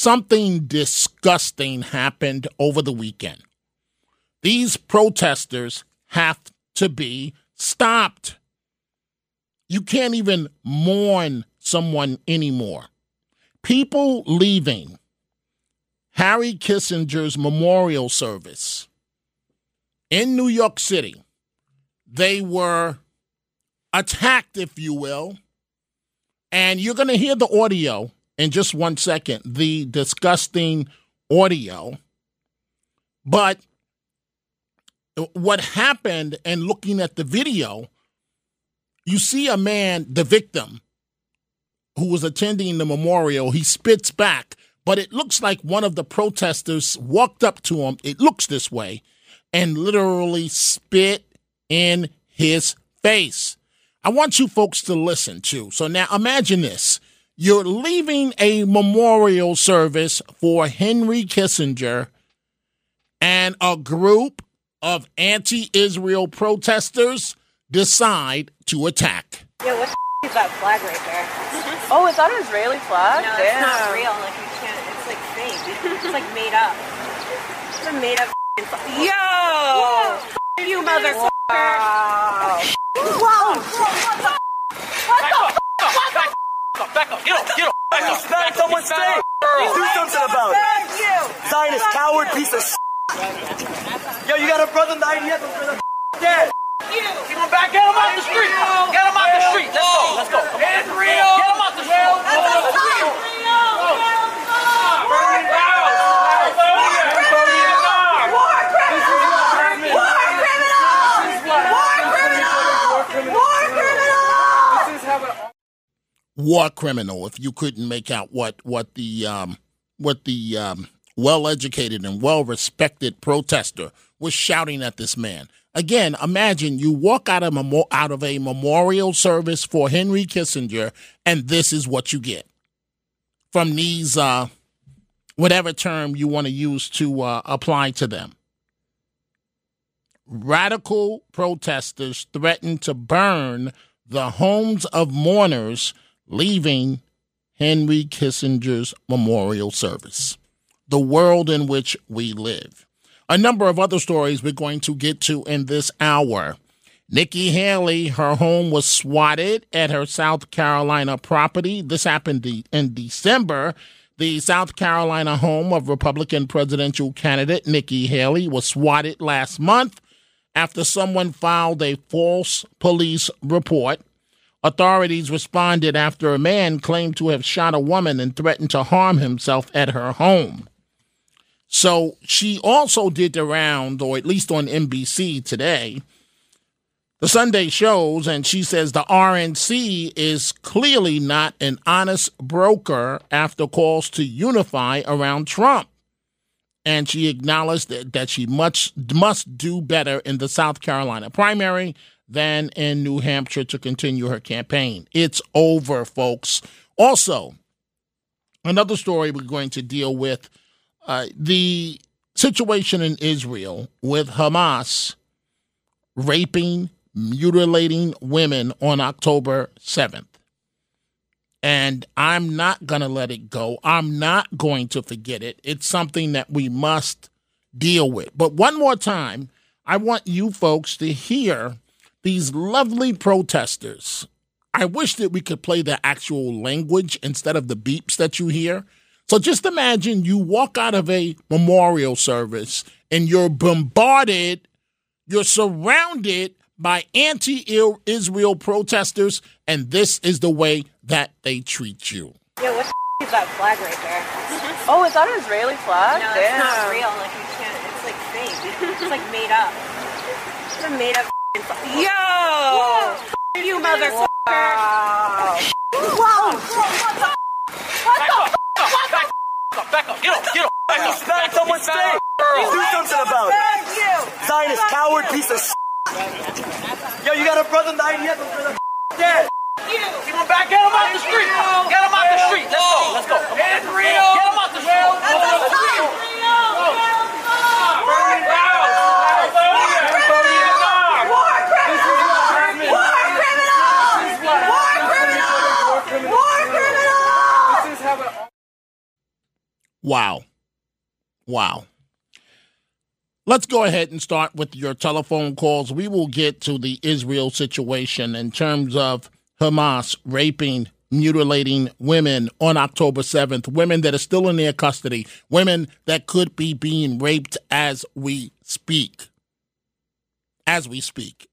Something disgusting happened over the weekend. These protesters have to be stopped. You can't even mourn someone anymore. People leaving Harry Kissinger's memorial service in New York City, they were attacked, if you will. And you're going to hear the audio in just one second, the disgusting audio. But what happened and looking at the video, you see a man, the victim, who was attending the memorial, he spits back, but it looks like one of the protesters walked up to him. It looks this way and literally spit in his face. I want you folks to listen to. So now imagine this. You're leaving a memorial service for Henry Kissinger, and a group of anti Israel protesters decide to attack. Yeah, what the is that flag right there? oh, is that an Israeli flag? No, it's not real. Like, you can't, it's like fake. it's like made up. It's a made up Yo! Yeah. You motherfucker! Wow! Whoa! What the? What the? Back up! Get up! Get up! Back up! Back someone stay! Do something about it! Thank you! Zionist coward piece of Yo, you got a brother in the IDF for the dead! You! Keep him back! Get him out the street! Get him out the street! Let's go! Let's go! Come on! Israel! Get him out the street! That's a sign! Burn down! War criminals! War criminals! War criminals! War criminals! War criminal. If you couldn't make out what what the um, what the um, well-educated and well-respected protester was shouting at this man. Again, imagine you walk out of memo- out of a memorial service for Henry Kissinger, and this is what you get from these uh, whatever term you want to use to uh, apply to them. Radical protesters threatened to burn the homes of mourners leaving Henry Kissinger's memorial service. The world in which we live. A number of other stories we're going to get to in this hour. Nikki Haley, her home was swatted at her South Carolina property. This happened in December. The South Carolina home of Republican presidential candidate Nikki Haley was swatted last month after someone filed a false police report. Authorities responded after a man claimed to have shot a woman and threatened to harm himself at her home. So she also did the round, or at least on NBC today, the Sunday shows, and she says the RNC is clearly not an honest broker after calls to unify around Trump. And she acknowledged that, that she much must do better in the South Carolina primary than in New Hampshire to continue her campaign. It's over, folks. Also, another story we're going to deal with uh, the situation in Israel with Hamas raping, mutilating women on October 7th. And I'm not going to let it go. I'm not going to forget it. It's something that we must deal with. But one more time, I want you folks to hear these lovely protesters. I wish that we could play the actual language instead of the beeps that you hear. So just imagine you walk out of a memorial service and you're bombarded, you're surrounded by anti Israel protesters, and this is the way that they treat you. Yeah, what the is that flag right there? Oh, is that an Israeli flag? No, it's not real. Like, you can't, it's like fake. it's like made up. It's a made up flag. Yo! You motherfucker! Wow! Whoa! What the? What the? Back up! Back up! Get up! Get up! Back up! Back someone stay! Do something about it! Thank you! Zionist coward piece of Yo, you got a brother in the IDF for the dead! Keep him back! Get him out the street! Get him out the street! Let's go! Let's go! Come on! Israel! Get him out the street! That's a sign! Burn down! War criminals! War criminals! War criminals! War criminals! Wow. Wow. Let's go ahead and start with your telephone calls. We will get to the Israel situation in terms of Hamas raping, mutilating women on October 7th, women that are still in their custody, women that could be being raped as we speak. As we speak.